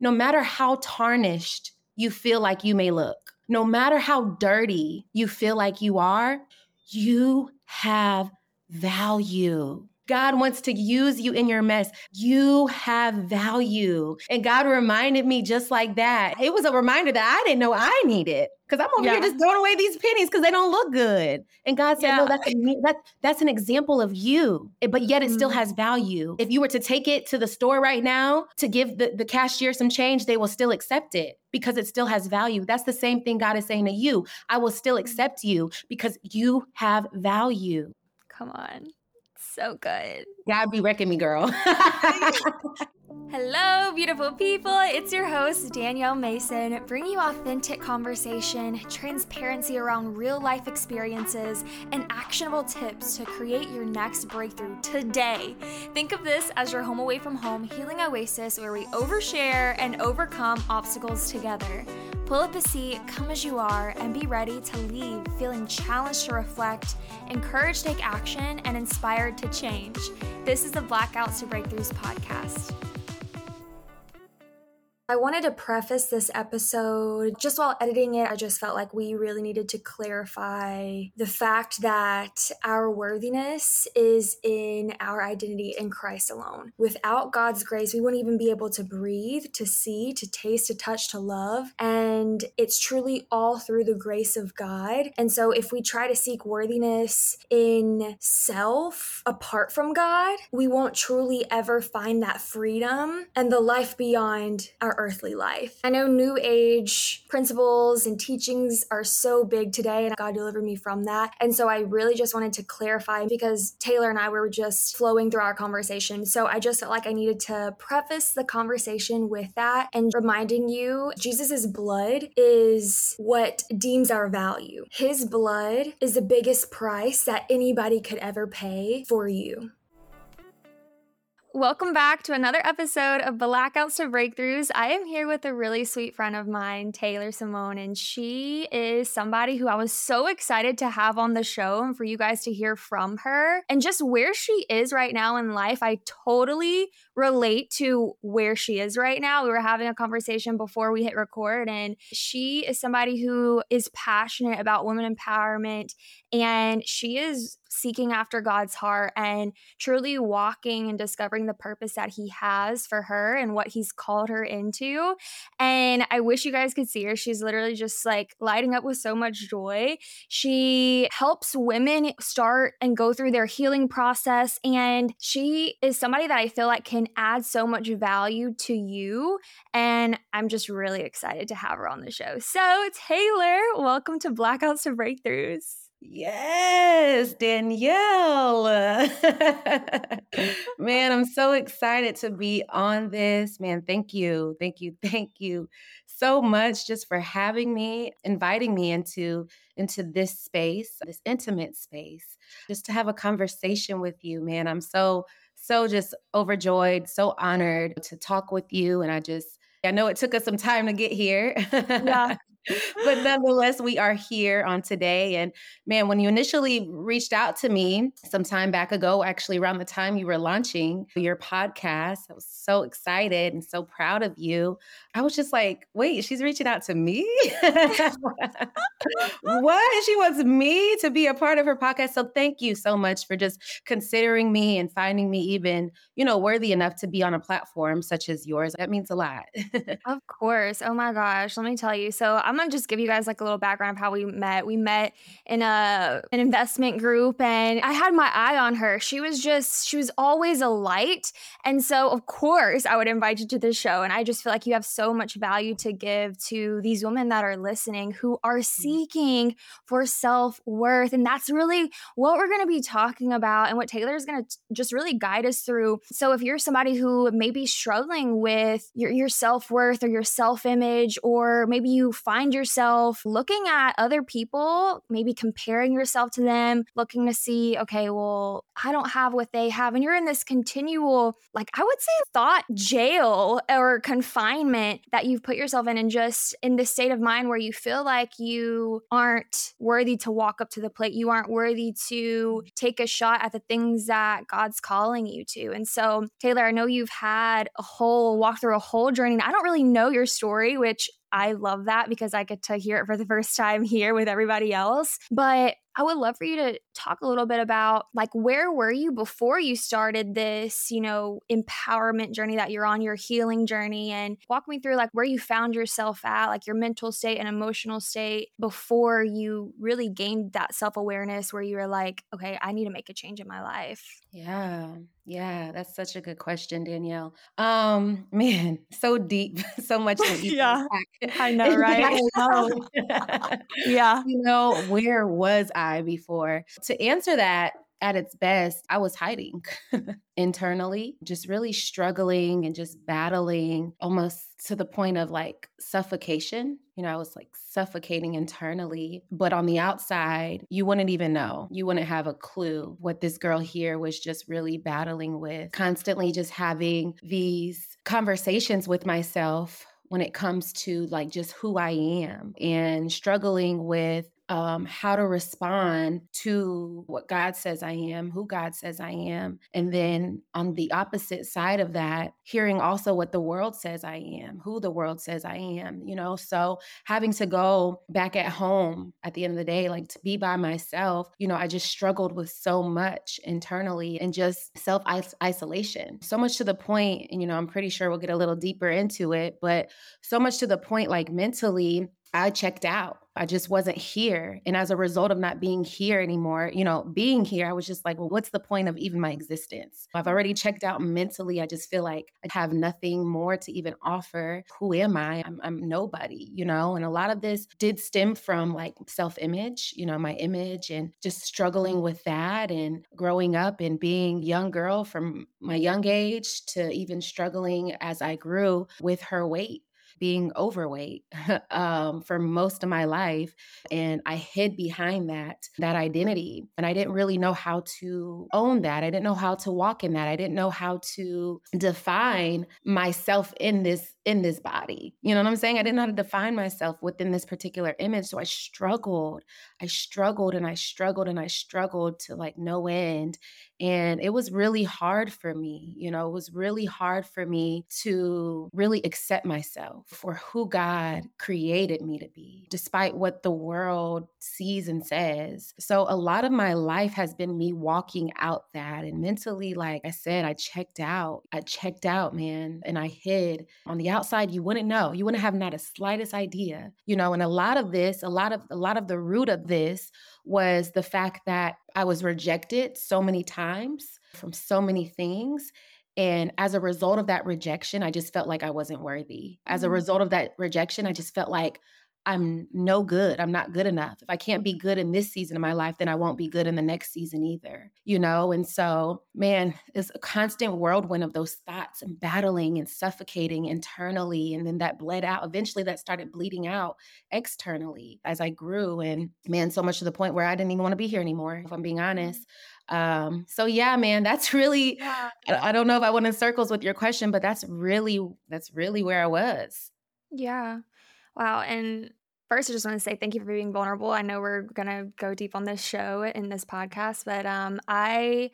no matter how tarnished you feel like you may look, no matter how dirty you feel like you are, you have value. God wants to use you in your mess. You have value. And God reminded me just like that. It was a reminder that I didn't know I needed because I'm over yeah. here just throwing away these pennies because they don't look good. And God said, yeah. No, that's, a, that, that's an example of you, but yet it mm-hmm. still has value. If you were to take it to the store right now to give the, the cashier some change, they will still accept it because it still has value. That's the same thing God is saying to you. I will still mm-hmm. accept you because you have value. Come on so good. God be wrecking me, girl. Hello, beautiful people. It's your host, Danielle Mason, bringing you authentic conversation, transparency around real life experiences, and actionable tips to create your next breakthrough today. Think of this as your home away from home healing oasis where we overshare and overcome obstacles together. Pull up a seat, come as you are, and be ready to leave feeling challenged to reflect, encouraged to take action, and inspired to change. This is the Blackouts to Breakthroughs podcast. I wanted to preface this episode just while editing it. I just felt like we really needed to clarify the fact that our worthiness is in our identity in Christ alone. Without God's grace, we wouldn't even be able to breathe, to see, to taste, to touch, to love. And it's truly all through the grace of God. And so if we try to seek worthiness in self apart from God, we won't truly ever find that freedom and the life beyond our earthly life. I know new age principles and teachings are so big today, and God delivered me from that. And so I really just wanted to clarify because Taylor and I were just flowing through our conversation. So I just felt like I needed to preface the conversation with that and reminding you Jesus' blood is what deems our value. His blood is the biggest price that anybody could ever pay for you. Welcome back to another episode of Blackouts to Breakthroughs. I am here with a really sweet friend of mine, Taylor Simone, and she is somebody who I was so excited to have on the show and for you guys to hear from her and just where she is right now in life. I totally relate to where she is right now. We were having a conversation before we hit record, and she is somebody who is passionate about women empowerment and she is seeking after God's heart and truly walking and discovering the purpose that He has for her and what He's called her into. And I wish you guys could see her. She's literally just like lighting up with so much joy. She helps women start and go through their healing process. And she is somebody that I feel like can add so much value to you. And I'm just really excited to have her on the show. So, Taylor, welcome to Blackouts to Breakthroughs. Yes, Danielle. Man, I'm so excited to be on this. Man, thank you. Thank you. Thank you so much just for having me, inviting me into into this space, this intimate space, just to have a conversation with you, man. I'm so so just overjoyed, so honored to talk with you and I just I know it took us some time to get here. Yeah. but nonetheless, we are here on today. And man, when you initially reached out to me some time back ago, actually around the time you were launching your podcast, I was so excited and so proud of you. I was just like, wait, she's reaching out to me? what? She wants me to be a part of her podcast. So thank you so much for just considering me and finding me even, you know, worthy enough to be on a platform such as yours. That means a lot. of course. Oh my gosh. Let me tell you. So I'm I'm gonna just give you guys like a little background of how we met. We met in a an investment group, and I had my eye on her. She was just she was always a light, and so of course I would invite you to the show. And I just feel like you have so much value to give to these women that are listening who are mm. seeking for self worth, and that's really what we're gonna be talking about, and what Taylor is gonna t- just really guide us through. So if you're somebody who may be struggling with your your self worth or your self image, or maybe you find find yourself looking at other people, maybe comparing yourself to them, looking to see, okay, well, I don't have what they have. And you're in this continual, like, I would say, thought jail or confinement that you've put yourself in, and just in this state of mind where you feel like you aren't worthy to walk up to the plate. You aren't worthy to take a shot at the things that God's calling you to. And so, Taylor, I know you've had a whole walk through a whole journey. I don't really know your story, which I love that because I get to hear it for the first time here with everybody else. But I would love for you to talk a little bit about like where were you before you started this, you know, empowerment journey that you're on, your healing journey and walk me through like where you found yourself at, like your mental state and emotional state before you really gained that self-awareness where you were like, okay, I need to make a change in my life. Yeah. Yeah, that's such a good question, Danielle. Um, man, so deep, so much to Yeah. I know, right? I know. yeah. You know, where was I before? To answer that, at its best, I was hiding internally, just really struggling and just battling almost to the point of like suffocation. You know, I was like suffocating internally, but on the outside, you wouldn't even know. You wouldn't have a clue what this girl here was just really battling with, constantly just having these conversations with myself when it comes to like just who I am and struggling with um, how to respond to what God says I am, who God says I am. And then on the opposite side of that, hearing also what the world says I am, who the world says I am, you know? So having to go back at home at the end of the day, like to be by myself, you know, I just struggled with so much internally and just self isolation. So much to the point, and, you know, I'm pretty sure we'll get a little deeper into it, but so much to the point, like mentally, I checked out. I just wasn't here. And as a result of not being here anymore, you know, being here, I was just like, well, what's the point of even my existence? I've already checked out mentally. I just feel like I have nothing more to even offer. Who am I? I'm, I'm nobody, you know? And a lot of this did stem from like self image, you know, my image and just struggling with that and growing up and being young girl from my young age to even struggling as I grew with her weight being overweight um, for most of my life. And I hid behind that, that identity. And I didn't really know how to own that. I didn't know how to walk in that. I didn't know how to define myself in this in this body. You know what I'm saying? I didn't know how to define myself within this particular image. So I struggled. I struggled and I struggled and I struggled to like no end. And it was really hard for me. You know, it was really hard for me to really accept myself for who God created me to be, despite what the world sees and says. So a lot of my life has been me walking out that. And mentally, like I said, I checked out. I checked out, man, and I hid on the outside, you wouldn't know. You wouldn't have not a slightest idea, you know. And a lot of this, a lot of a lot of the root of this was the fact that I was rejected so many times from so many things. And as a result of that rejection, I just felt like I wasn't worthy. As a mm-hmm. result of that rejection, I just felt like I'm no good. I'm not good enough. If I can't be good in this season of my life, then I won't be good in the next season either, you know? And so, man, it's a constant whirlwind of those thoughts and battling and suffocating internally. And then that bled out. Eventually, that started bleeding out externally as I grew. And man, so much to the point where I didn't even want to be here anymore, if I'm being honest. Um, so yeah, man, that's really, yeah. I, I don't know if I went in circles with your question, but that's really, that's really where I was. Yeah. Wow. And first, I just want to say thank you for being vulnerable. I know we're gonna go deep on this show in this podcast, but um, I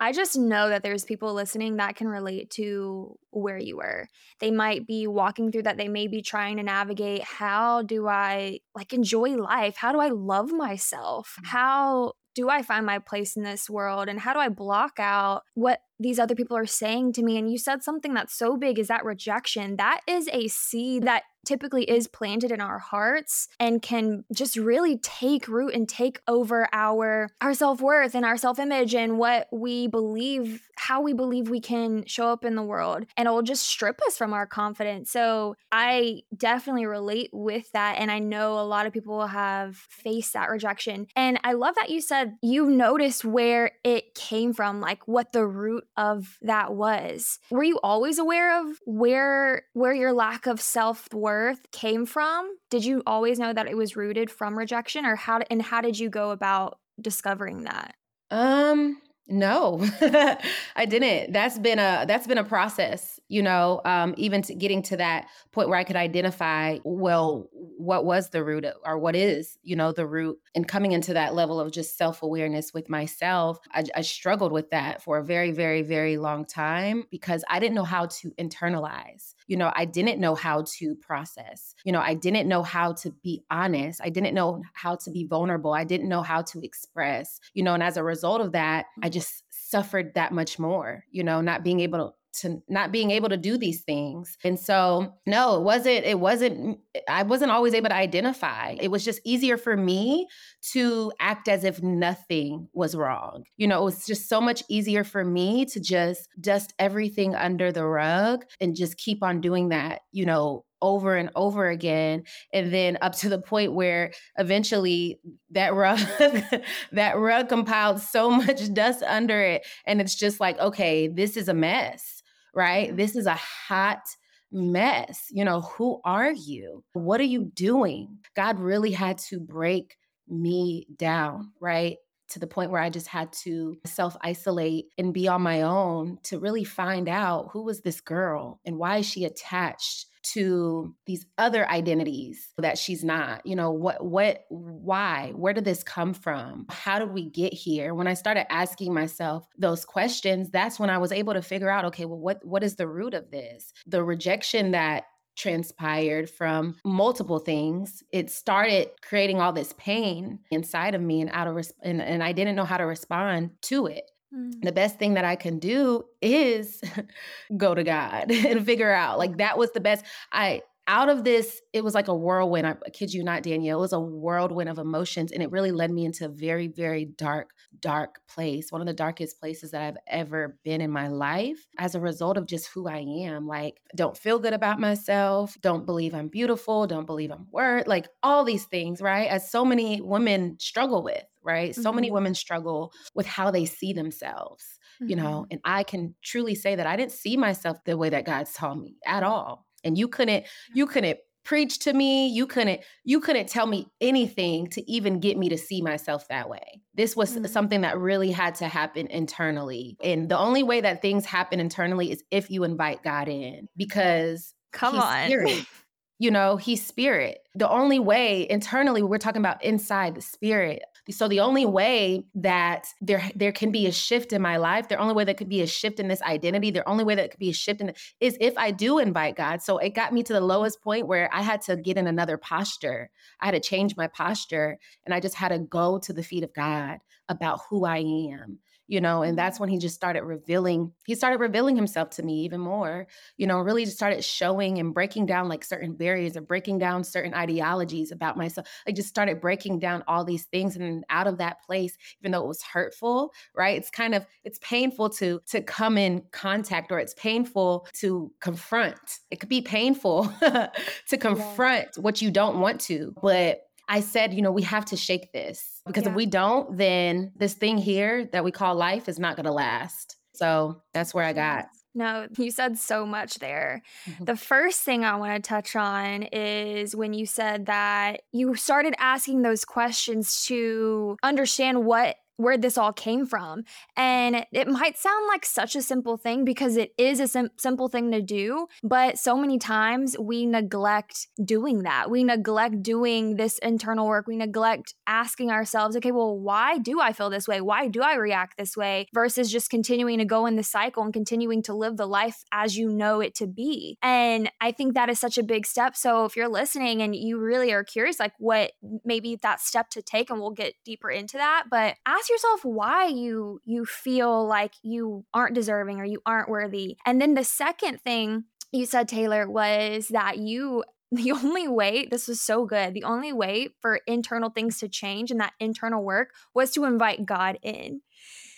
I just know that there's people listening that can relate to where you were. They might be walking through that. They may be trying to navigate how do I like enjoy life? How do I love myself? Mm. How do I find my place in this world? And how do I block out what these other people are saying to me? And you said something that's so big is that rejection. That is a seed that typically is planted in our hearts and can just really take root and take over our our self-worth and our self-image and what we believe how we believe we can show up in the world. And it will just strip us from our confidence. So i definitely relate with that and i know a lot of people have faced that rejection. And i love that you said you noticed where it came from like what the root of that was. Were you always aware of where where your lack of self-worth self-worth came from? Did you always know that it was rooted from rejection or how and how did you go about discovering that? Um no, I didn't. That's been a that's been a process, you know, um, even to getting to that point where I could identify, well, what was the root of, or what is, you know, the root, and coming into that level of just self awareness with myself. I, I struggled with that for a very, very, very long time because I didn't know how to internalize. You know, I didn't know how to process. You know, I didn't know how to be honest. I didn't know how to be vulnerable. I didn't know how to express. You know, and as a result of that, I just just suffered that much more, you know, not being able to to not being able to do these things. And so, no, it wasn't, it wasn't, I wasn't always able to identify. It was just easier for me to act as if nothing was wrong. You know, it was just so much easier for me to just dust everything under the rug and just keep on doing that, you know, over and over again and then up to the point where eventually that rug that rug compiled so much dust under it and it's just like okay this is a mess right? This is a hot mess. You know who are you? What are you doing? God really had to break me down right? To the point where I just had to self isolate and be on my own to really find out who was this girl and why is she attached to these other identities that she's not you know what what why where did this come from? How did we get here? When i started asking myself those questions that's when i was able to figure out okay well what what is the root of this? The rejection that transpired from multiple things it started creating all this pain inside of me and out of and, and i didn't know how to respond to it Mm. The best thing that I can do is go to God and figure out like that was the best. I out of this, it was like a whirlwind. I kid you not, Danielle. It was a whirlwind of emotions. And it really led me into a very, very dark, dark place. One of the darkest places that I've ever been in my life as a result of just who I am. Like, don't feel good about myself. Don't believe I'm beautiful. Don't believe I'm worth, like all these things, right? As so many women struggle with, right? So mm-hmm. many women struggle with how they see themselves. Mm-hmm. You know, mm-hmm. and I can truly say that I didn't see myself the way that God saw me at all and you couldn't you couldn't preach to me you couldn't you couldn't tell me anything to even get me to see myself that way this was mm-hmm. something that really had to happen internally and the only way that things happen internally is if you invite god in because come on spirit. you know he's spirit the only way internally we're talking about inside the spirit so the only way that there there can be a shift in my life, the only way that could be a shift in this identity, the only way that could be a shift in is if I do invite God. So it got me to the lowest point where I had to get in another posture. I had to change my posture and I just had to go to the feet of God about who I am you know and mm-hmm. that's when he just started revealing he started revealing himself to me even more you know really just started showing and breaking down like certain barriers or breaking down certain ideologies about myself i just started breaking down all these things and out of that place even though it was hurtful right? It's kind of it's painful to to come in contact or it's painful to confront. It could be painful to confront yeah. what you don't want to but I said, you know, we have to shake this because yeah. if we don't, then this thing here that we call life is not going to last. So that's where I got. No, you said so much there. Mm-hmm. The first thing I want to touch on is when you said that you started asking those questions to understand what where this all came from. And it might sound like such a simple thing because it is a sim- simple thing to do, but so many times we neglect doing that. We neglect doing this internal work. We neglect asking ourselves, okay, well, why do I feel this way? Why do I react this way? Versus just continuing to go in the cycle and continuing to live the life as you know it to be. And I think that is such a big step. So if you're listening and you really are curious, like what maybe that step to take, and we'll get deeper into that, but ask yourself why you you feel like you aren't deserving or you aren't worthy. And then the second thing you said Taylor was that you the only way this was so good the only way for internal things to change and that internal work was to invite god in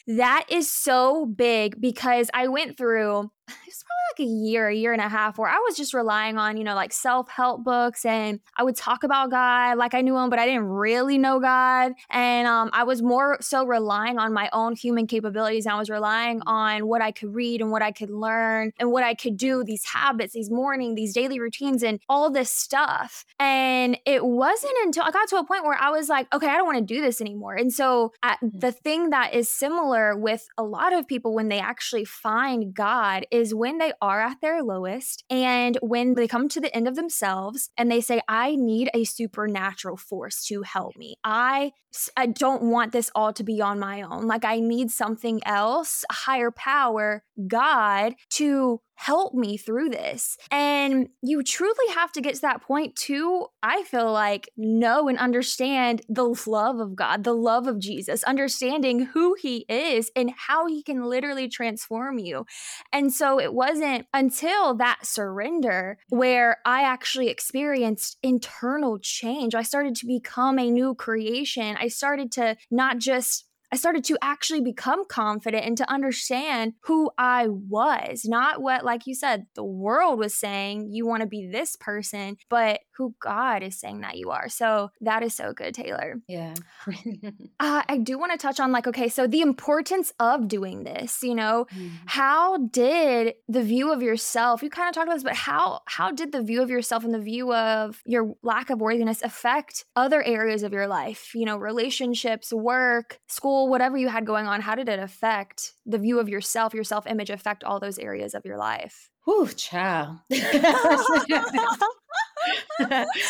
that is so big because i went through it's probably like a year, a year and a half where I was just relying on, you know, like self-help books and I would talk about God like I knew him, but I didn't really know God. And um, I was more so relying on my own human capabilities. And I was relying on what I could read and what I could learn and what I could do, these habits, these morning, these daily routines, and all this stuff. And it wasn't until I got to a point where I was like, okay, I don't want to do this anymore. And so at, mm. the thing that is similar with a lot of people when they actually find God is when they are at their lowest and when they come to the end of themselves and they say, I need a supernatural force to help me. I, I don't want this all to be on my own. Like, I need something else, a higher power, God, to help me through this. And you truly have to get to that point to, I feel like, know and understand the love of God, the love of Jesus, understanding who he is and how he can literally transform you. And so it wasn't until that surrender where I actually experienced internal change. I started to become a new creation. I started to not just I started to actually become confident and to understand who I was, not what, like you said, the world was saying you want to be this person, but who God is saying that you are. So that is so good, Taylor. Yeah. uh, I do want to touch on, like, okay, so the importance of doing this, you know, mm-hmm. how did the view of yourself, you kind of talked about this, but how, how did the view of yourself and the view of your lack of worthiness affect other areas of your life, you know, relationships, work, school? School, whatever you had going on, how did it affect the view of yourself, your self image, affect all those areas of your life? Whew, child.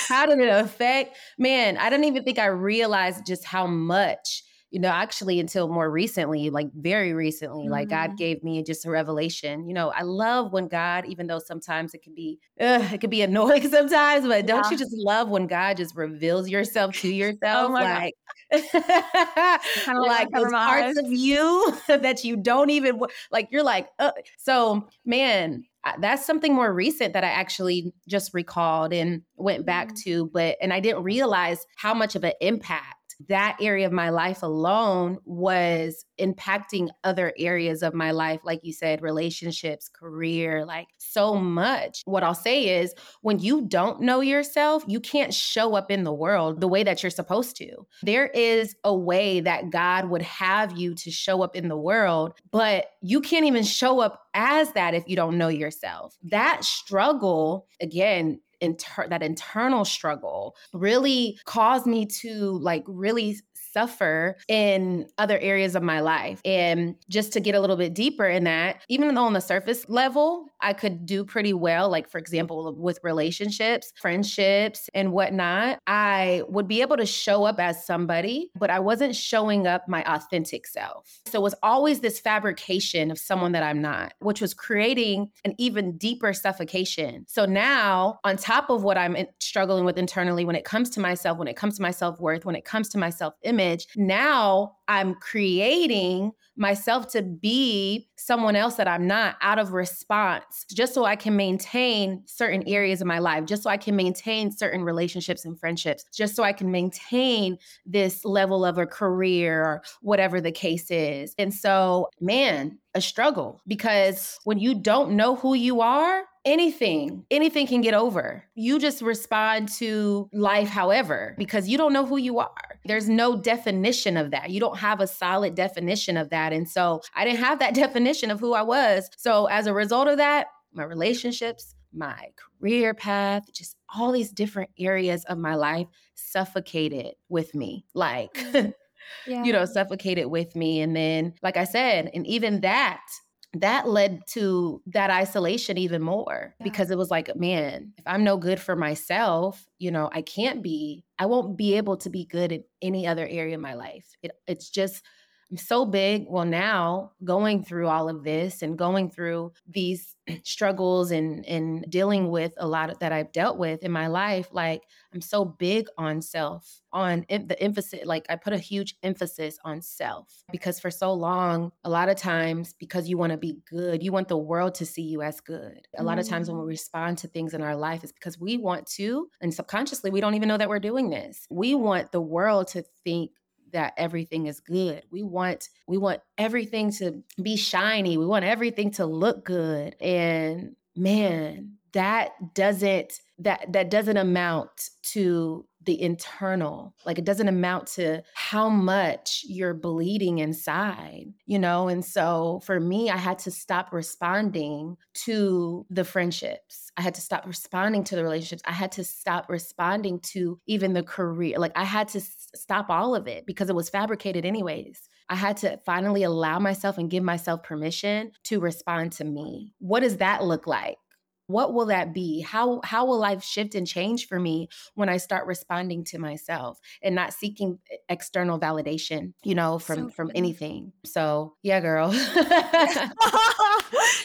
how did it affect? Man, I don't even think I realized just how much you know, actually until more recently, like very recently, mm-hmm. like God mm-hmm. gave me just a revelation. You know, I love when God, even though sometimes it can be, uh, it can be annoying sometimes, but yeah. don't you just love when God just reveals yourself to oh yourself? oh like, kind of like those parts of you that you don't even like. You're like, uh. so man, that's something more recent that I actually just recalled and went back mm-hmm. to, but and I didn't realize how much of an impact that area of my life alone was impacting other areas of my life, like you said, relationships, career, like so much. What I'll say is when you don't know yourself, you can't show up in the world the way that you're supposed to. There is a way that God would have you to show up in the world, but you can't even show up as that if you don't know yourself. That struggle, again, inter- that internal struggle really caused me to like really suffer in other areas of my life. And just to get a little bit deeper in that, even though on the surface level, I could do pretty well, like for example, with relationships, friendships, and whatnot, I would be able to show up as somebody, but I wasn't showing up my authentic self. So it was always this fabrication of someone that I'm not, which was creating an even deeper suffocation. So now, on top of what I'm struggling with internally when it comes to myself, when it comes to my self worth, when it comes to my self image, image. Now I'm creating myself to be someone else that I'm not out of response, just so I can maintain certain areas of my life, just so I can maintain certain relationships and friendships, just so I can maintain this level of a career or whatever the case is. And so, man, a struggle because when you don't know who you are, anything, anything can get over. You just respond to life however, because you don't know who you are. There's no definition of that. You don't have a solid definition of that. And so I didn't have that definition of who I was. So as a result of that, my relationships, my career path, just all these different areas of my life suffocated with me. Like, yeah. you know, suffocated with me. And then, like I said, and even that that led to that isolation even more yeah. because it was like, man, if I'm no good for myself, you know, I can't be, I won't be able to be good in any other area of my life. It, it's just, I'm so big. Well, now going through all of this and going through these struggles and and dealing with a lot of, that I've dealt with in my life, like I'm so big on self, on the emphasis. Like I put a huge emphasis on self because for so long, a lot of times, because you want to be good, you want the world to see you as good. A lot of times when we mm. respond to things in our life, is because we want to, and subconsciously we don't even know that we're doing this. We want the world to think that everything is good. We want we want everything to be shiny. We want everything to look good. And man, that doesn't that that doesn't amount to the internal like it doesn't amount to how much you're bleeding inside you know and so for me i had to stop responding to the friendships i had to stop responding to the relationships i had to stop responding to even the career like i had to stop all of it because it was fabricated anyways I had to finally allow myself and give myself permission to respond to me. What does that look like? What will that be? How how will life shift and change for me when i start responding to myself and not seeking external validation you know from so from anything? So yeah girl.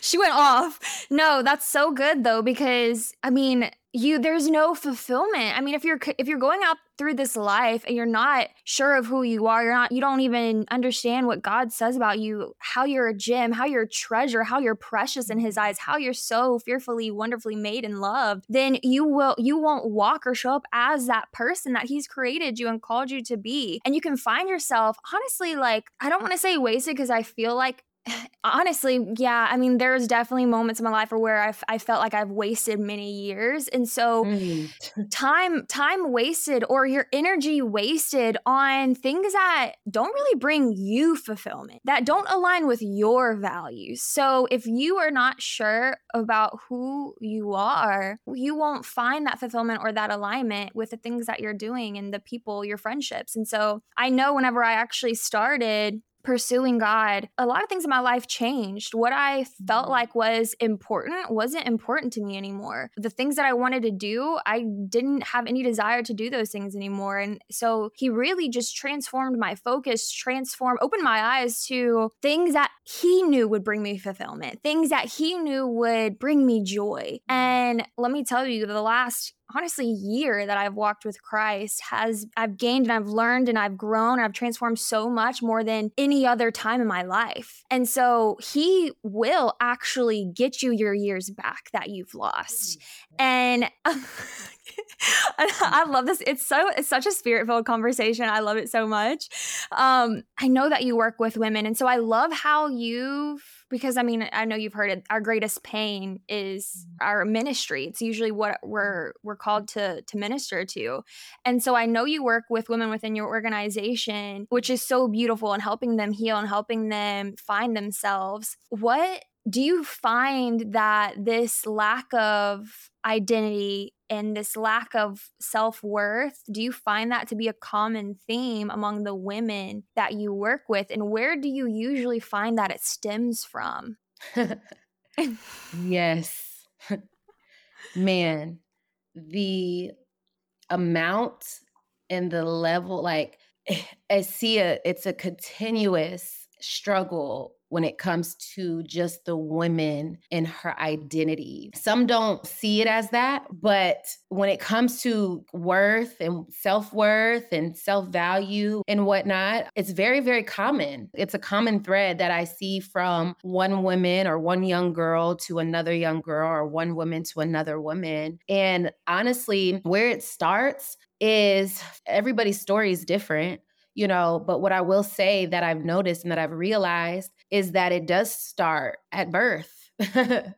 She went off. No that's so good though because i mean you there's no fulfillment. I mean if you're if you're going out through this life and you're not sure of who you are you're not you don't even understand what god says about you how you're a gem how you're a treasure how you're precious in his eyes how you're so fearfully wonderfully made and loved then you will you won't walk or show up as that person that he's created you and called you to be. And you can find yourself honestly like i don't want to say wasted because i feel like honestly yeah i mean there's definitely moments in my life where I've, i felt like i've wasted many years and so mm. time time wasted or your energy wasted on things that don't really bring you fulfillment that don't align with your values so if you are not sure about who you are you won't find that fulfillment or that alignment with the things that you're doing and the people your friendships and so i know whenever i actually started pursuing God, a lot of things in my life changed. What I felt mm-hmm. like was important wasn't important to me anymore. The things that I wanted to do, I didn't have any desire to do those things anymore. And so he really just transformed my focus, transformed, opened my eyes to things that he knew would bring me fulfillment, things that he knew would bring me joy. Mm-hmm. And let me tell you, the last honestly year that I've walked with Christ has I've gained and I've learned and I've grown and I've transformed so much more than any other time in my life. And so he will actually get you your years back that you've lost. And I love this. It's so it's such a spirit-filled conversation. I love it so much. Um I know that you work with women and so I love how you've because I mean, I know you've heard it. Our greatest pain is mm-hmm. our ministry. It's usually what we're we're called to to minister to. And so I know you work with women within your organization, which is so beautiful and helping them heal and helping them find themselves. What do you find that this lack of identity and this lack of self worth, do you find that to be a common theme among the women that you work with? And where do you usually find that it stems from? yes. Man, the amount and the level, like, I see a, it's a continuous struggle when it comes to just the women and her identity. Some don't see it as that, but when it comes to worth and self worth and self value and whatnot, it's very, very common. It's a common thread that I see from one woman or one young girl to another young girl or one woman to another woman. And honestly, where it starts is everybody's story is different you know but what i will say that i've noticed and that i've realized is that it does start at birth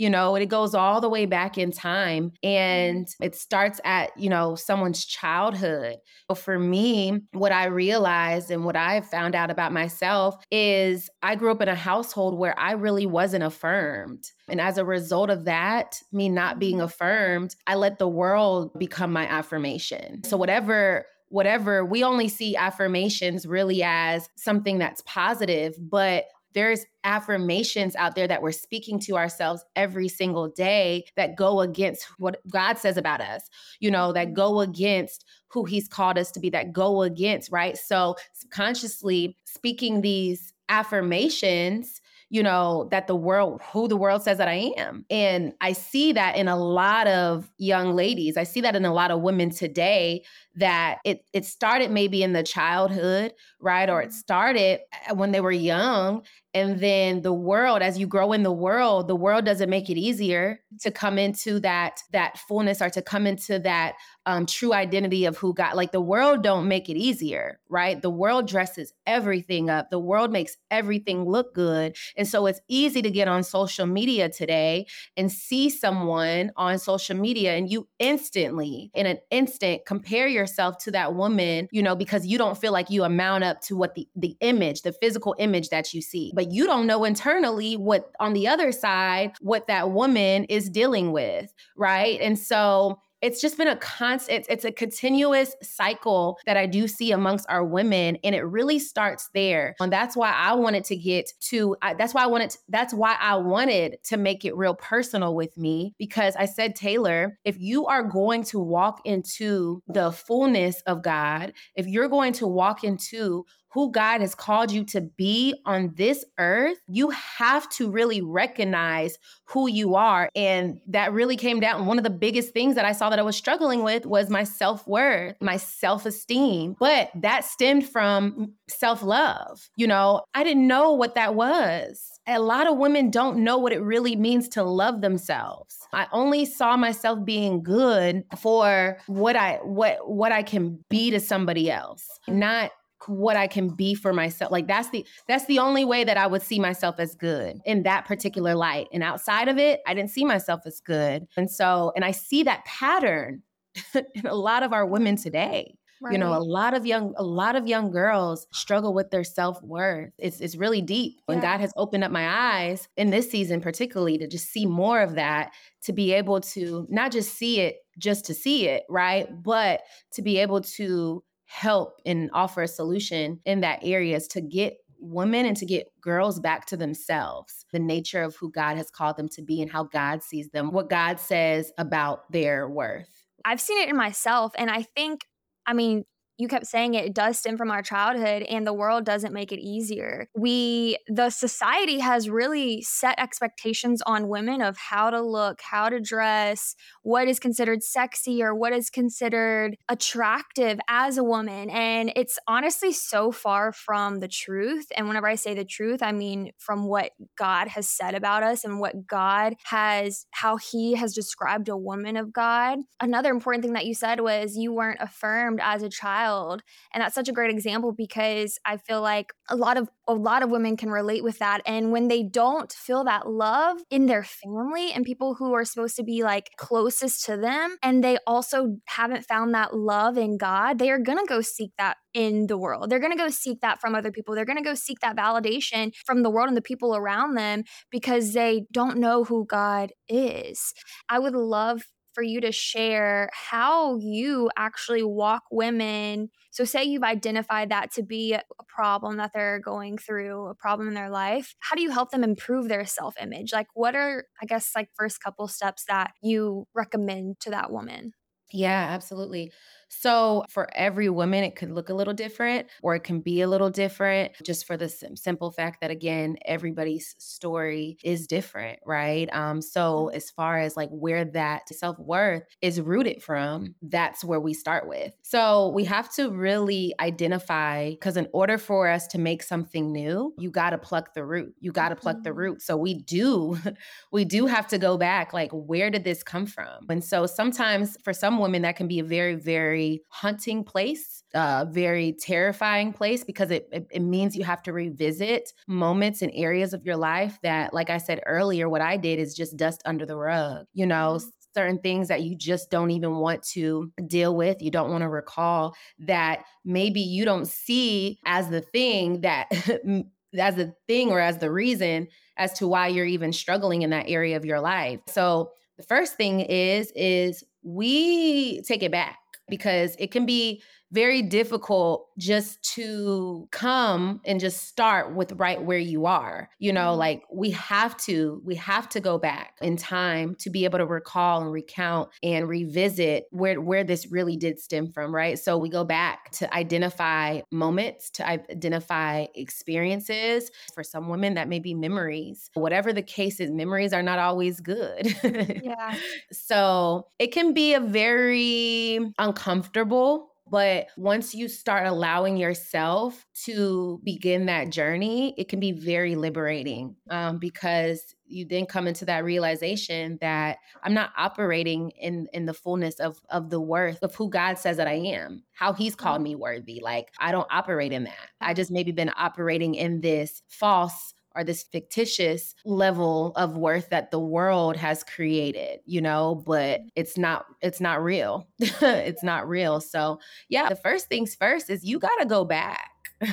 you know it goes all the way back in time mm-hmm. and it starts at you know someone's childhood but for me what i realized and what i've found out about myself is i grew up in a household where i really wasn't affirmed and as a result of that me not being mm-hmm. affirmed i let the world become my affirmation so whatever whatever, we only see affirmations really as something that's positive, but there's affirmations out there that we're speaking to ourselves every single day that go against what God says about us, you know, that go against who he's called us to be, that go against, right? So, subconsciously speaking these affirmations you know, that the world, who the world says that I am. And I see that in a lot of young ladies. I see that in a lot of women today that it it started maybe in the childhood, right? Or it mm-hmm. started uh, when they were young And then the world, as you grow in the world, the world doesn't make it easier to come into that that fullness or to come into that um, true identity of who God. Like the world don't make it easier, right? The world dresses everything up. The world makes everything look good, and so it's easy to get on social media today and see someone on social media, and you instantly, in an instant, compare yourself to that woman, you know, because you don't feel like you amount up to what the the image, the physical image that you see, but you don't know internally what on the other side what that woman is dealing with, right? And so it's just been a constant it's, a continuous cycle that i do see amongst our women and it really starts there. And that's why i wanted to get to I, that's why i wanted to, that's why i wanted to make it real personal with me because i said taylor if you are going to walk into the fullness of god if you're going to walk into who God has called you to be on this earth, you have to really recognize who you are. And that really came down. One of the biggest things that I saw that I was struggling with was my self worth, my self esteem. But that stemmed from self love. You know, I didn't know what that was. A lot of women don't know what it really means to love themselves. I only saw myself being good for what I what what I can be to somebody else, not what I can be for myself. Like that's the that's the only way that I would see myself as good in that particular light. And outside of it, I didn't see myself as good. And so and I see that pattern in a lot of our women today. Right. You know, a lot of young a lot of young girls struggle with their self-worth. It's it's really deep. Yeah. And God has opened up my eyes in this season particularly to just see more of that, to be able to not just see it just to see it, right? But to be able to help and offer a solution in that area is to get women and to get girls back to themselves, the nature of who God has called them to be and how God sees them, what God says about their worth. I've seen it in myself. And I think, I mean, you kept saying it, it does stem from our childhood and the world doesn't make it easier. We, the society has really set expectations on women of how to look, how to dress, what is considered sexy or what is considered attractive as a woman. And it's honestly so far from the truth. And whenever I say the truth, I mean from what God has said about us and what God has, how He has described a woman of God. Another important thing that you said was you weren't affirmed as a child child and that's such a great example because i feel like a lot of a lot of women can relate with that and when they don't feel that love in their family and people who are supposed to be like closest to them and they also haven't found that love in god they are going to go seek that in the world. They're going to go seek that from other people. They're going to go seek that validation from the world and the people around them because they don't know who God is. I would love for you to share how you actually walk women. So, say you've identified that to be a problem that they're going through, a problem in their life. How do you help them improve their self image? Like, what are, I guess, like first couple steps that you recommend to that woman? Yeah, absolutely. So, for every woman, it could look a little different or it can be a little different just for the simple fact that, again, everybody's story is different, right? Um, so, mm-hmm. as far as like where that self worth is rooted from, that's where we start with. So, we have to really identify because, in order for us to make something new, you got to pluck the root. You got to pluck mm-hmm. the root. So, we do, we do have to go back like, where did this come from? And so, sometimes for some women, that can be a very, very very hunting place, a very terrifying place because it, it, it means you have to revisit moments and areas of your life that, like I said earlier, what I did is just dust under the rug. You know, mm-hmm. certain things that you just don't even want to deal with, you don't want to recall that maybe you don't see as the thing that as the thing or as the reason as to why you're even struggling in that area of your life. So the first thing is is we take it back because it can be very difficult just to come and just start with right where you are. You know, mm-hmm. like we have to, we have to go back in time to be able to recall and recount and revisit where where this really did stem from, right? So we go back to identify moments, to identify experiences. For some women, that may be memories. Whatever the case is, memories are not always good. yeah. So it can be a very uncomfortable But once you start allowing yourself to begin that journey, it can be very liberating um, because you then come into that realization that I'm not operating in in the fullness of of the worth of who God says that I am, how He's called mm-hmm. me worthy. Like I don't operate in that. I just maybe been operating in this false or this fictitious level of worth that the world has created you know but mm-hmm. it's not it's not real. It's not real. So yeah the first things first is you got to go back.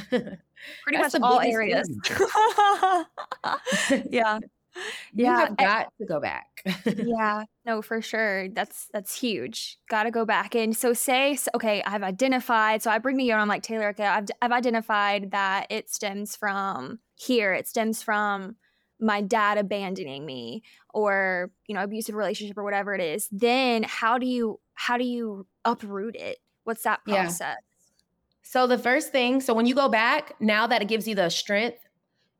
Pretty much all areas. yeah you yeah, have got I, to go back. yeah, no, for sure. That's that's huge. Got to go back. And so say, so, okay, I've identified. So I bring me on. I'm like Taylor. Okay, I've I've identified that it stems from here. It stems from my dad abandoning me, or you know, abusive relationship, or whatever it is. Then how do you how do you uproot it? What's that process? Yeah. So the first thing, so when you go back, now that it gives you the strength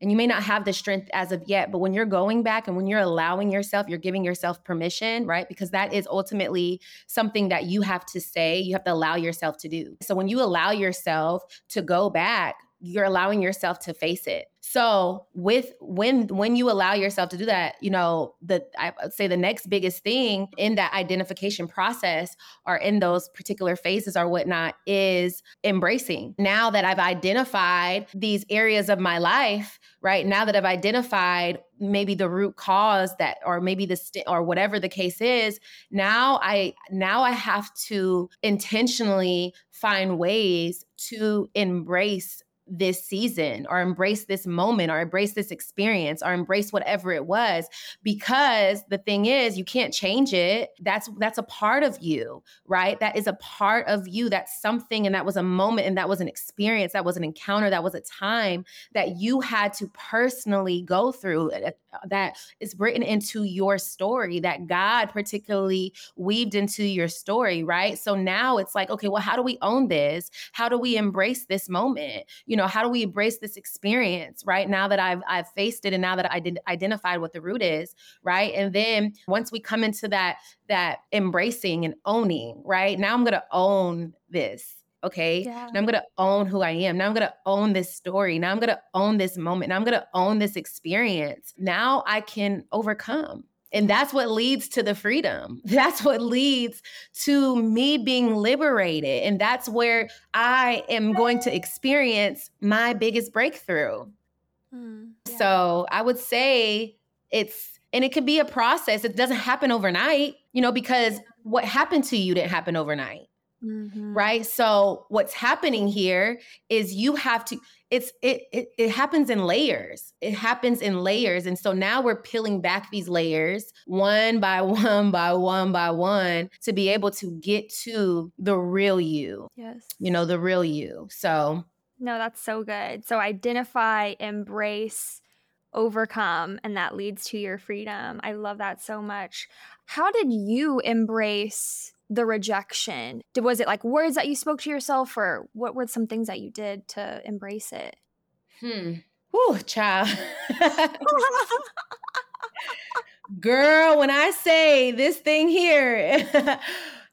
and you may not have the strength as of yet but when you're going back and when you're allowing yourself you're giving yourself permission right? Because that is ultimately something that you have to say you have to allow yourself to do. So when you allow yourself to go back you're allowing yourself to face it. So with when when you allow yourself to do that you know the i would say the next biggest thing in that identification process or in those particular phases or whatnot is embracing. Now that i've identified these areas of my life right now that i've identified maybe the root cause that or maybe the st- or whatever the case is now i now i have to intentionally find ways to embrace this season or embrace this moment or embrace this experience or embrace whatever it was because the thing is you can't change it. That's that's a part of you right? That is a part of you. That's something and that was a moment and that was an experience that was an encounter that was a time that you had to personally go through uh, that is written into your story that God particularly weaved into your story right so now it's like okay well how do we own this how do we embrace this moment you know, how do we embrace this experience, right? Now that I've I've faced it and now that I did identified what the root is, right? And then once we come into that that embracing and owning, right? Now I'm going to own this. Okay. Yeah. Now I'm going to own who I am. Now I'm going to own this story. Now I'm going to own this moment. Now I'm going to own this experience. Now I can overcome and that's what leads to the freedom. That's what leads to me being liberated. And that's where I am going to experience my biggest breakthrough. Mm, yeah. So I would say it's, and it could be a process. It doesn't happen overnight, you know, because what happened to you didn't happen overnight. Mm-hmm. Right. So what's happening here is you have to, it's it, it it happens in layers. It happens in layers. And so now we're peeling back these layers one by one by one by one to be able to get to the real you yes you know the real you. So no that's so good. So identify embrace overcome and that leads to your freedom. I love that so much. How did you embrace the rejection? Was it like words that you spoke to yourself, or what were some things that you did to embrace it? Hmm. Whew, child. Girl, when I say this thing here,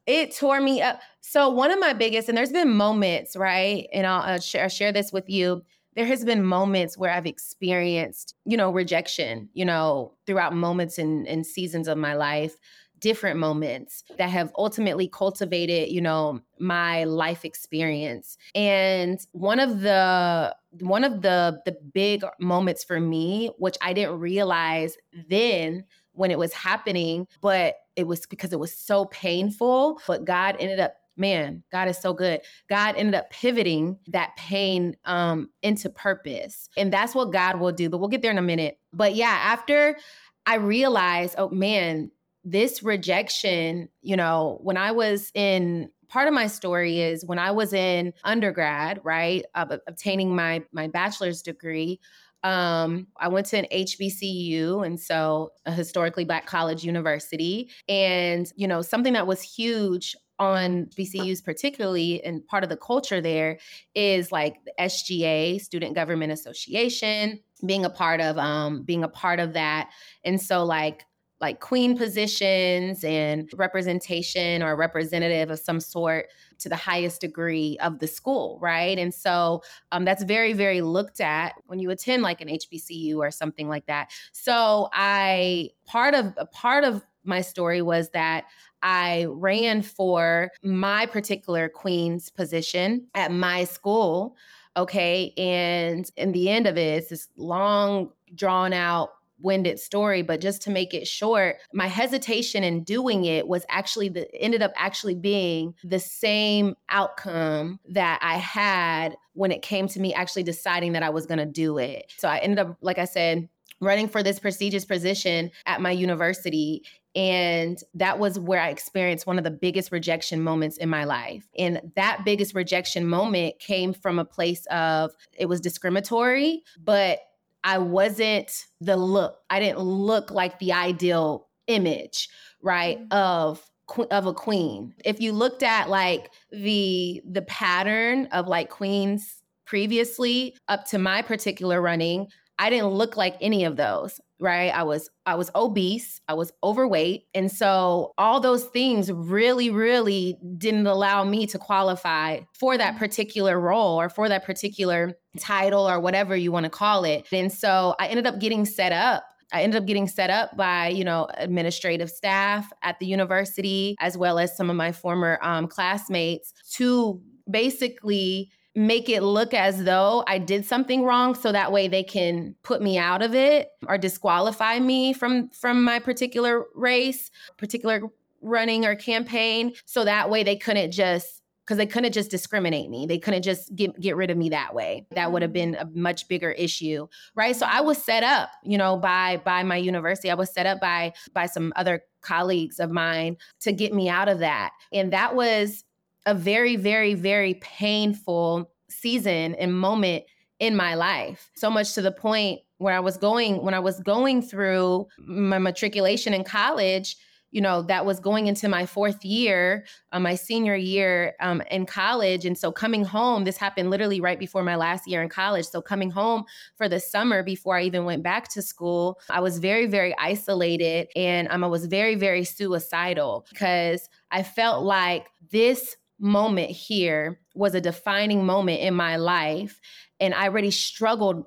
it tore me up. So one of my biggest, and there's been moments, right? And I'll, I'll, share, I'll share this with you. There has been moments where I've experienced, you know, rejection, you know, throughout moments and, and seasons of my life different moments that have ultimately cultivated, you know, my life experience. And one of the one of the the big moments for me, which I didn't realize then when it was happening, but it was because it was so painful, but God ended up man, God is so good. God ended up pivoting that pain um, into purpose. And that's what God will do. But we'll get there in a minute. But yeah, after I realized, oh man, this rejection, you know, when I was in part of my story is when I was in undergrad, right, uh, obtaining my my bachelor's degree, um, I went to an HBCU, and so a historically black college university. And, you know, something that was huge on HBCUs, particularly, and part of the culture there is like the SGA, Student Government Association, being a part of um, being a part of that. And so, like, like queen positions and representation or representative of some sort to the highest degree of the school, right? And so um, that's very, very looked at when you attend like an HBCU or something like that. So I part of a part of my story was that I ran for my particular queen's position at my school. Okay. And in the end of it, it's this long, drawn out winded story, but just to make it short, my hesitation in doing it was actually the ended up actually being the same outcome that I had when it came to me actually deciding that I was going to do it. So I ended up, like I said, running for this prestigious position at my university. And that was where I experienced one of the biggest rejection moments in my life. And that biggest rejection moment came from a place of it was discriminatory, but I wasn't the look. I didn't look like the ideal image, right, mm-hmm. of of a queen. If you looked at like the the pattern of like queens previously up to my particular running, I didn't look like any of those, right? I was I was obese, I was overweight, and so all those things really really didn't allow me to qualify for that particular role or for that particular title or whatever you want to call it. And so I ended up getting set up I ended up getting set up by, you know, administrative staff at the university, as well as some of my former um, classmates to basically make it look as though I did something wrong so that way they can put me out of it or disqualify me from from my particular race, particular running or campaign so that way they couldn't just because they couldn't just discriminate me. They couldn't just get, get rid of me that way. That would have been a much bigger issue, right? So I was set up, you know, by by my university. I was set up by by some other colleagues of mine to get me out of that. And that was a very, very, very painful season and moment in my life. So much to the point where I was going, when I was going through my matriculation in college, you know, that was going into my fourth year, uh, my senior year um, in college. And so coming home, this happened literally right before my last year in college. So coming home for the summer before I even went back to school, I was very, very isolated and um, I was very, very suicidal because I felt like this moment here was a defining moment in my life. And I already struggled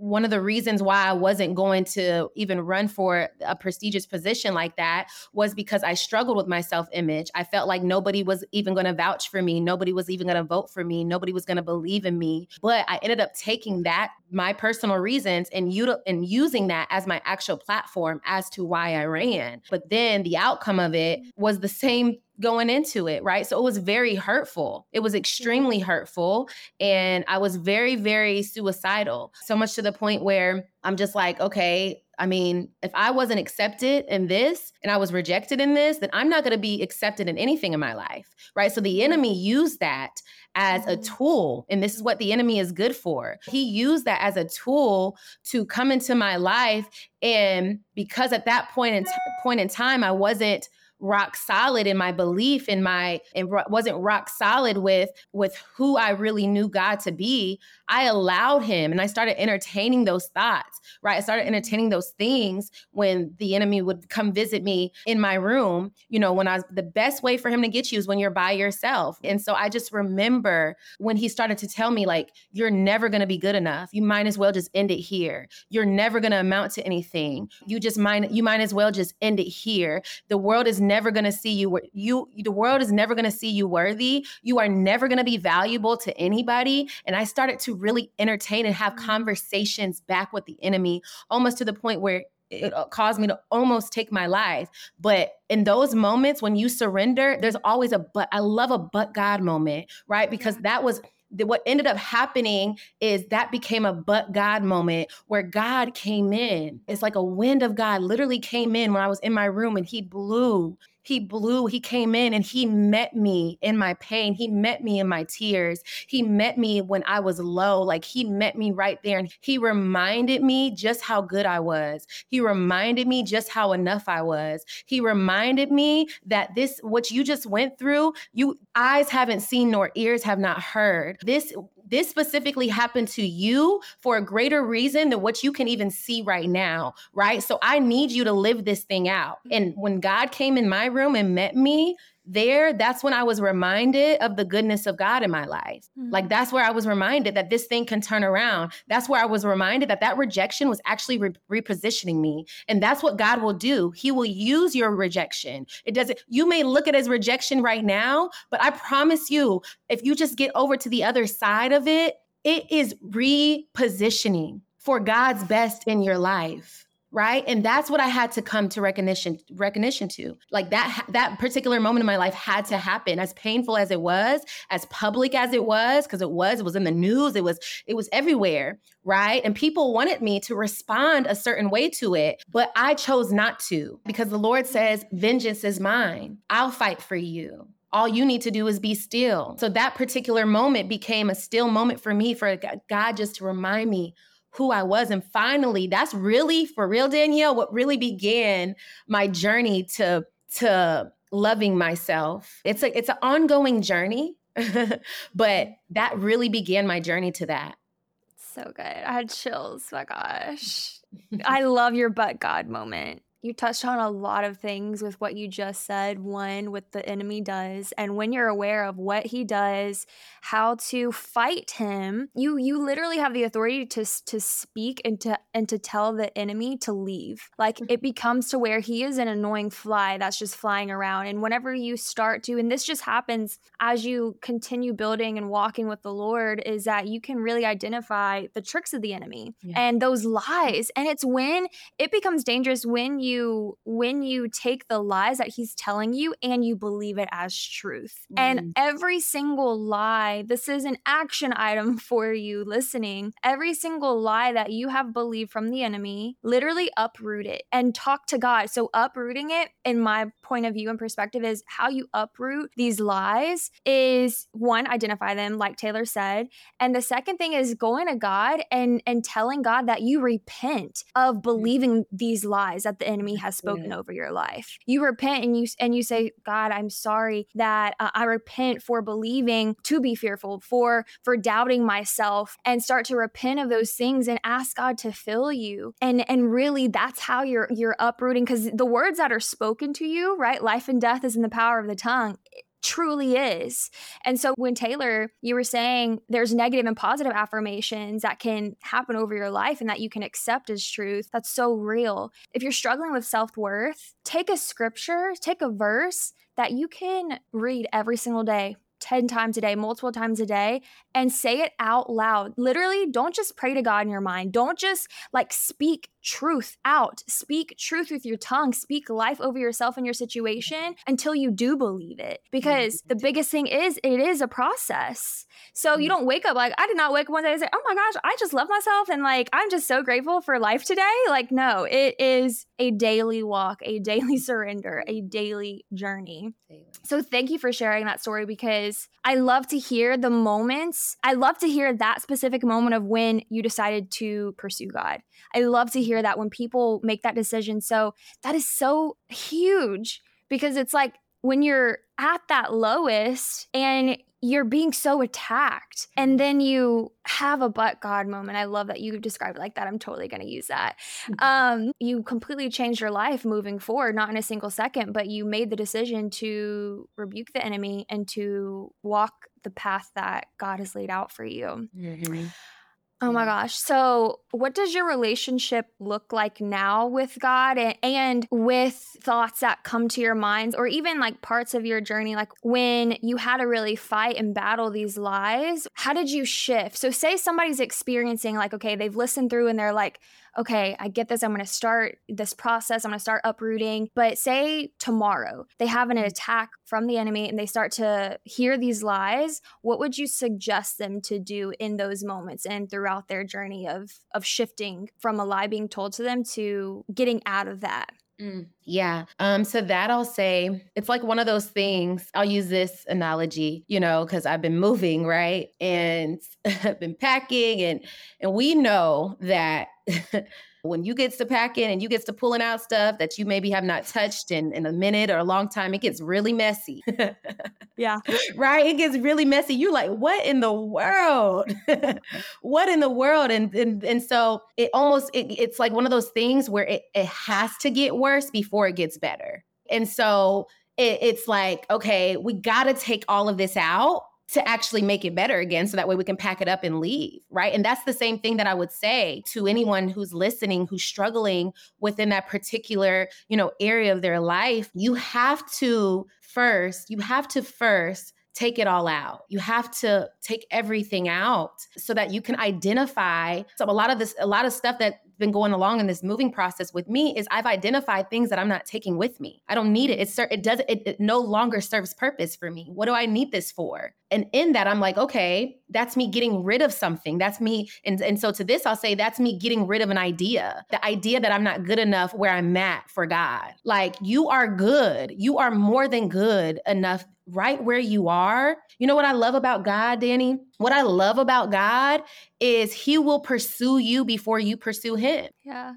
one of the reasons why I wasn't going to even run for a prestigious position like that was because I struggled with my self image. I felt like nobody was even going to vouch for me. Nobody was even going to vote for me. Nobody was going to believe in me. But I ended up taking that, my personal reasons, and, util- and using that as my actual platform as to why I ran. But then the outcome of it was the same going into it, right? So it was very hurtful. It was extremely hurtful. And I was very, very suicidal. So much to the point where I'm just like, okay, I mean, if I wasn't accepted in this and I was rejected in this, then I'm not going to be accepted in anything in my life, right? So the enemy used that as a mm-hmm. tool, and this is what the enemy is good for. He used that as a tool to come into my life, and because at that point in t- point in time, I wasn't rock solid in my belief in my and wasn't rock solid with with who I really knew God to be, I allowed him and I started entertaining those thoughts, right? I started entertaining those things when the enemy would come visit me in my room. You know, when I was the best way for him to get you is when you're by yourself. And so I just remember when he started to tell me, like, you're never going to be good enough. You might as well just end it here. You're never going to amount to anything. You just might, you might as well just end it here. The world is never going to see you, you, the world is never going to see you worthy. You are never going to be valuable to anybody. And I started to really entertain and have mm-hmm. conversations back with the enemy, almost to the point where it uh, caused me to almost take my life. But in those moments when you surrender, there's always a but. I love a but God moment, right? Because that was what ended up happening is that became a but God moment where God came in. It's like a wind of God literally came in when I was in my room and he blew he blew, he came in and he met me in my pain. He met me in my tears. He met me when I was low. Like he met me right there. And he reminded me just how good I was. He reminded me just how enough I was. He reminded me that this, what you just went through, you eyes haven't seen nor ears have not heard. This this specifically happened to you for a greater reason than what you can even see right now, right? So I need you to live this thing out. And mm-hmm. when God came in my room and met me, there, that's when I was reminded of the goodness of God in my life. Mm-hmm. Like, that's where I was reminded that this thing can turn around. That's where I was reminded that that rejection was actually re- repositioning me. And that's what God will do. He will use your rejection. It doesn't, you may look at it as rejection right now, but I promise you, if you just get over to the other side of it, it is repositioning for God's best in your life right? And that's what i had to come to recognition recognition to. Like that that particular moment in my life had to happen. As painful as it was as public as it was because it was it was in the news it was it was everywhere right? And people wanted me to respond a certain way to it but i chose not to because the lord says vengeance is mine. I'll fight for you. All you need to do is be still. So that particular moment became a still moment for me, for God just to remind me who I was. And finally, that's really for real, Danielle, what really began my journey to to loving myself. It's a it's an ongoing journey, but that really began my journey to that. So good. I had chills. My gosh. I love your but God moment you touched on a lot of things with what you just said. One, what the enemy does, and when you're aware of what he does, how to fight him, you you literally have the authority to to speak and to and to tell the enemy to leave. Like mm. it becomes to where he is an annoying fly that's just flying around. And whenever you start to, and this just happens as you continue building and walking with the Lord, is that you can really identify the tricks of the enemy yeah. and those lies. And it's when it becomes dangerous when you you when you take the lies that he's telling you and you believe it as truth. Mm. And every single lie, this is an action item for you listening. Every single lie that you have believed from the enemy, literally uproot it and talk to God. So uprooting it in my point of view and perspective is how you uproot these lies is one identify them like Taylor said, and the second thing is going to God and and telling God that you repent of mm. believing these lies that the enemy enemy has spoken yeah. over your life. You repent and you and you say, God, I'm sorry that uh, I repent for believing to be fearful, for for doubting myself, and start to repent of those things and ask God to fill you. And and really, that's how you're you're uprooting because the words that are spoken to you, right? Life and death is in the power of the tongue truly is. And so when Taylor, you were saying there's negative and positive affirmations that can happen over your life and that you can accept as truth, that's so real. If you're struggling with self-worth, take a scripture, take a verse that you can read every single day 10 times a day, multiple times a day, and say it out loud. Literally, don't just pray to God in your mind. Don't just like speak truth out. Speak truth with your tongue. Speak life over yourself and your situation until you do believe it. Because the mm-hmm. biggest thing is, it is a process. So you mm-hmm. don't wake up like, I did not wake up one day and say, oh my gosh, I just love myself. And like, I'm just so grateful for life today. Like, no, it is a daily walk, a daily surrender, a daily journey. So thank you for sharing that story because I love to hear the moments. I love to hear that specific moment of when you decided to pursue God. I love to hear that when people make that decision. So that is so huge because it's like when you're at that lowest and you're being so attacked and then you have a but god moment i love that you described it like that i'm totally going to use that mm-hmm. um, you completely changed your life moving forward not in a single second but you made the decision to rebuke the enemy and to walk the path that god has laid out for you mm-hmm. Oh my gosh. So, what does your relationship look like now with God and, and, with thoughts that come to your minds, or even like parts of your journey? Like when you had to really fight and battle these lies, how did you shift? So, say somebody's experiencing, like, okay, they've listened through and they're like, okay, I get this. I'm going to start this process. I'm going to start uprooting. But say tomorrow they have an mm. attack from the enemy and they start to hear these lies. What would you suggest them to do in those moments and throughout their journey of of shifting from a lie being told to them to getting out of that? Mm, yeah. Um, so that I'll say it's like one of those things. I'll use this analogy, you know, because I've been moving, right? And I've been packing and and we know that when you gets to packing and you gets to pulling out stuff that you maybe have not touched in, in a minute or a long time, it gets really messy. yeah. Right? It gets really messy. You're like, what in the world? what in the world? And and, and so it almost it, it's like one of those things where it, it has to get worse before it gets better. And so it, it's like, okay, we gotta take all of this out to actually make it better again so that way we can pack it up and leave right? And that's the same thing that i would say to anyone who's listening who's struggling within that particular you know area of their life. You have to first you have to first take it all out. You have to take everything out so that you can identify. So a lot of this, a lot of stuff that's been going along in this moving process with me is I've identified things that I'm not taking with me. I don't need it. It's it does it, it no longer serves purpose for me. What do I need this for? And in that, I'm like, okay, that's me getting rid of something. That's me. And, and so to this, I'll say that's me getting rid of an idea. The idea that I'm not good enough where I'm at for God. Like you are good. You are more than good enough right where you are. You know what I love about God, Danny? What I love about God is he will pursue you before you pursue him. Yeah.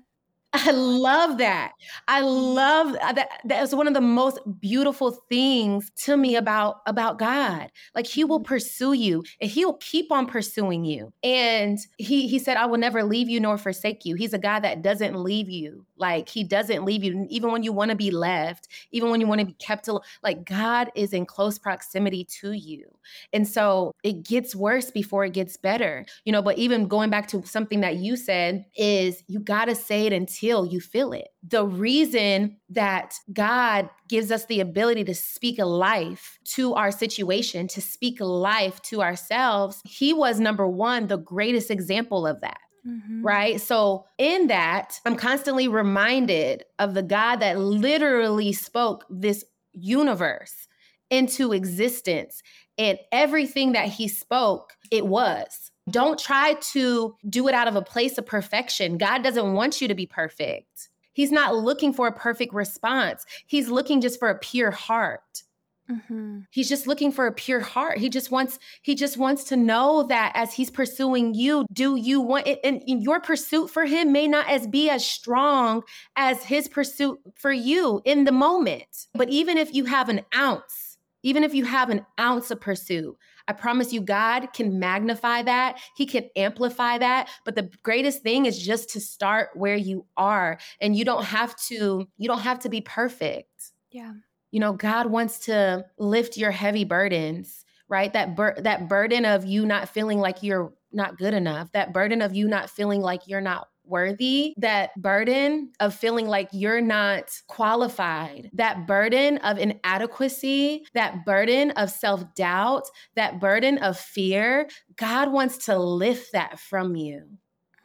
I love that. I love that. That is one of the most beautiful things to me about about God. Like He will mm-hmm. pursue you, and He will keep on pursuing you. And He He said, "I will never leave you nor forsake you." He's a God that doesn't leave you. Like He doesn't leave you, even when you want to be left, even when you want to be kept. Like God is in close proximity to you, and so it gets worse before it gets better. You know. But even going back to something that you said is, you got to say it until you feel it. The reason that God gives us the ability to speak life to our situation, to speak life to ourselves, He was number one, the greatest example of that. Mm-hmm. Right. So, in that, I'm constantly reminded of the God that literally spoke this universe into existence. And everything that he spoke, it was. Don't try to do it out of a place of perfection. God doesn't want you to be perfect. He's not looking for a perfect response. He's looking just for a pure heart. Mm-hmm. He's just looking for a pure heart. He just wants he just wants to know that as he's pursuing you, do you want it? And your pursuit for him may not as be as strong as his pursuit for you in the moment. But even if you have an ounce, even if you have an ounce of pursuit, I promise you, God can magnify that. He can amplify that. But the greatest thing is just to start where you are. And you don't have to, you don't have to be perfect. Yeah. You know, God wants to lift your heavy burdens, right? That bur- that burden of you not feeling like you're not good enough, that burden of you not feeling like you're not worthy, that burden of feeling like you're not qualified, that burden of inadequacy, that burden of self doubt, that burden of fear, God wants to lift that from you.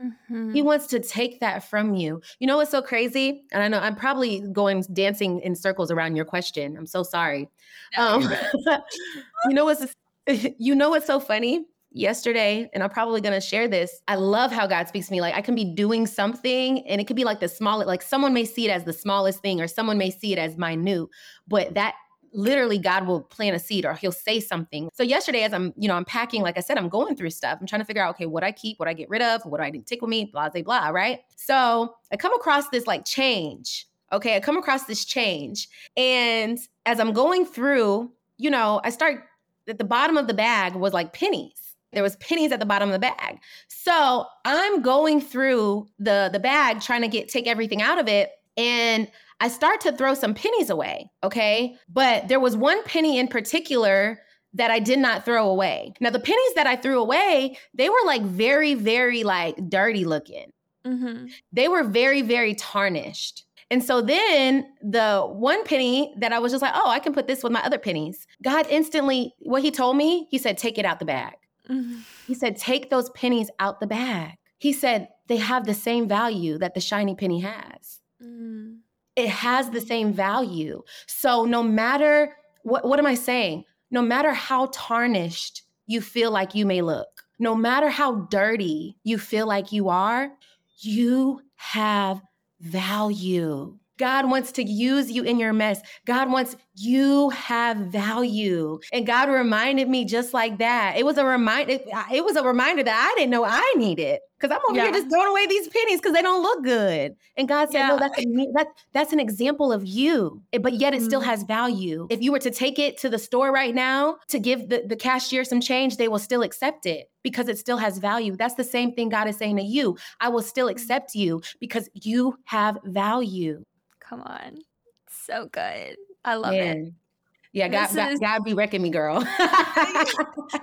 Mm-hmm. He wants to take that from you. You know what's so crazy? And I know I'm probably going dancing in circles around your question. I'm so sorry. Um, you know what's you know what's so funny? yesterday, and I'm probably going to share this. I love how God speaks to me. Like I can be doing something and it could be like the smallest, like someone may see it as the smallest thing or someone may see it as minute, but that literally God will plant a seed or he'll say something. So yesterday, as I'm, you know, I'm packing, like I said, I'm going through stuff. I'm trying to figure out, okay, what I keep, what I get rid of, what do I take with me, blah, blah, blah, right? So I come across this like change. Okay, I come across this change. And as I'm going through, you know, I start at the bottom of the bag was like pennies there was pennies at the bottom of the bag. So I'm going through the the bag trying to get take everything out of it and I start to throw some pennies away, okay? But there was one penny in particular that I did not throw away. Now the pennies that I threw away, they were like very very like dirty looking. Mm-hmm. They were very very tarnished. And so then the one penny that I was just like, oh, I can put this with my other pennies. God instantly, what he told me, he said, take it out the bag. Mm-hmm. He said, take those pennies out the bag. He said, they have the same value that the shiny penny has. Mm. It has the same value. So no matter what, what am I saying? No matter how tarnished you feel like you may look, no matter how dirty you feel like you are, you have value. God wants to use you in your mess. God wants you have value. And God reminded me just like that. It was a reminder it was a reminder that I didn't know I needed. Because I'm over yeah. here just throwing away these pennies because they don't look good. And God said, yeah. No, that's a, that, that's an example of you. But yet it mm-hmm. still has value. If you were to take it to the store right now to give the, the cashier some change, they will still accept it because it still has value. That's the same thing God is saying to you. I will still mm-hmm. accept you because you have value. Come on. So good. I love Man. it. Yeah, God, is... God be wrecking me, girl.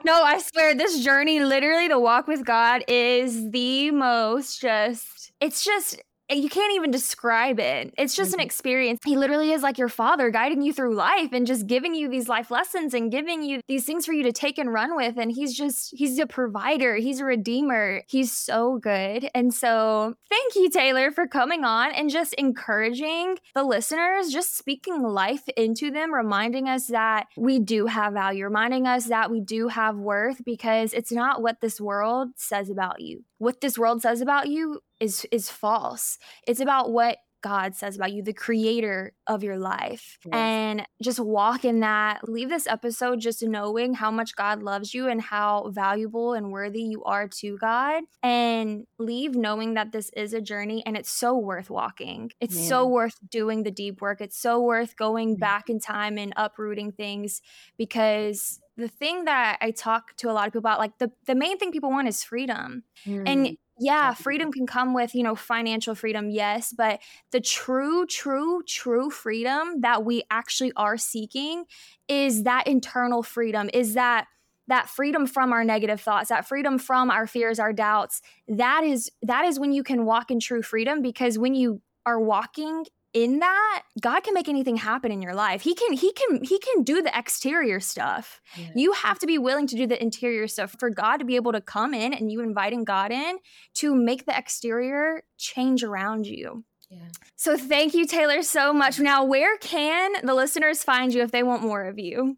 no, I swear, this journey, literally, the walk with God, is the most just. It's just you can't even describe it. It's just mm-hmm. an experience. He literally is like your father guiding you through life and just giving you these life lessons and giving you these things for you to take and run with. And he's just, he's a provider, he's a redeemer. He's so good. And so thank you, Taylor, for coming on and just encouraging the listeners, just speaking life into them, reminding us that we do have value, reminding us that we do have worth because it's not what this world says about you. What this world says about you is is false. It's about what God says about you, the creator of your life. Yes. And just walk in that. Leave this episode just knowing how much God loves you and how valuable and worthy you are to God. And leave knowing that this is a journey and it's so worth walking. It's Man. so worth doing the deep work. It's so worth going mm. back in time and uprooting things because the thing that I talk to a lot of people about, like the, the main thing people want is freedom. Mm. And yeah, freedom can come with, you know, financial freedom, yes, but the true, true, true freedom that we actually are seeking is that internal freedom, is that that freedom from our negative thoughts that freedom from our fears our doubts that is that is when you can walk in true freedom because when you are walking in that god can make anything happen in your life he can he can he can do the exterior stuff yeah. you have to be willing to do the interior stuff for god to be able to come in and you inviting god in to make the exterior change around you yeah. So thank you, Taylor, so much. Now, where can the listeners find you if they want more of you?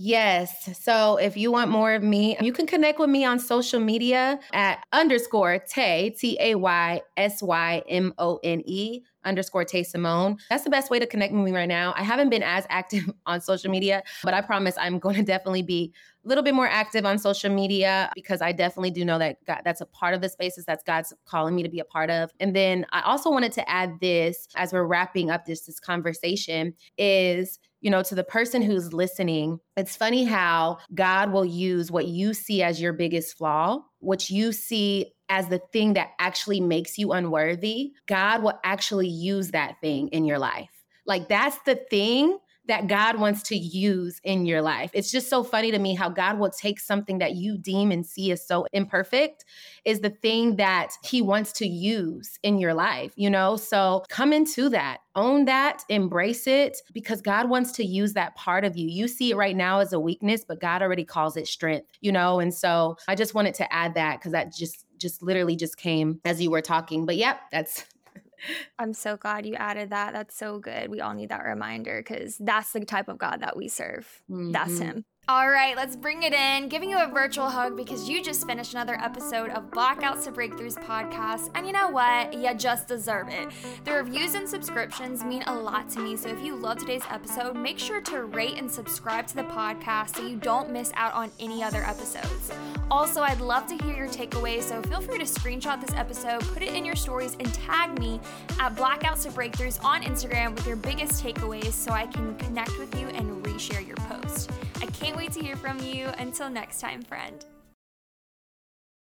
Yes. So if you want more of me, you can connect with me on social media at underscore Tay, T A Y S Y M O N E underscore Tay Simone. That's the best way to connect with me right now. I haven't been as active on social media, but I promise I'm going to definitely be a little bit more active on social media because I definitely do know that God, that's a part of the spaces that's God's calling me to be a part of. And then I also wanted to add this as we're wrapping up this this conversation is you know, to the person who's listening, it's funny how God will use what you see as your biggest flaw, what you see as the thing that actually makes you unworthy. God will actually use that thing in your life. Like that's the thing that God wants to use in your life. It's just so funny to me how God will take something that you deem and see as so imperfect is the thing that he wants to use in your life, you know? So come into that, own that, embrace it because God wants to use that part of you. You see it right now as a weakness, but God already calls it strength, you know? And so I just wanted to add that because that just just literally just came as you were talking. But yep, that's I'm so glad you added that. That's so good. We all need that reminder because that's the type of God that we serve. Mm-hmm. That's Him. All right, let's bring it in. Giving you a virtual hug because you just finished another episode of Blackouts to Breakthroughs podcast. And you know what? You just deserve it. The reviews and subscriptions mean a lot to me. So if you love today's episode, make sure to rate and subscribe to the podcast so you don't miss out on any other episodes. Also, I'd love to hear your takeaways. So feel free to screenshot this episode, put it in your stories, and tag me at Blackouts to Breakthroughs on Instagram with your biggest takeaways so I can connect with you and reshare your post. I can't wait to hear from you. Until next time, friend.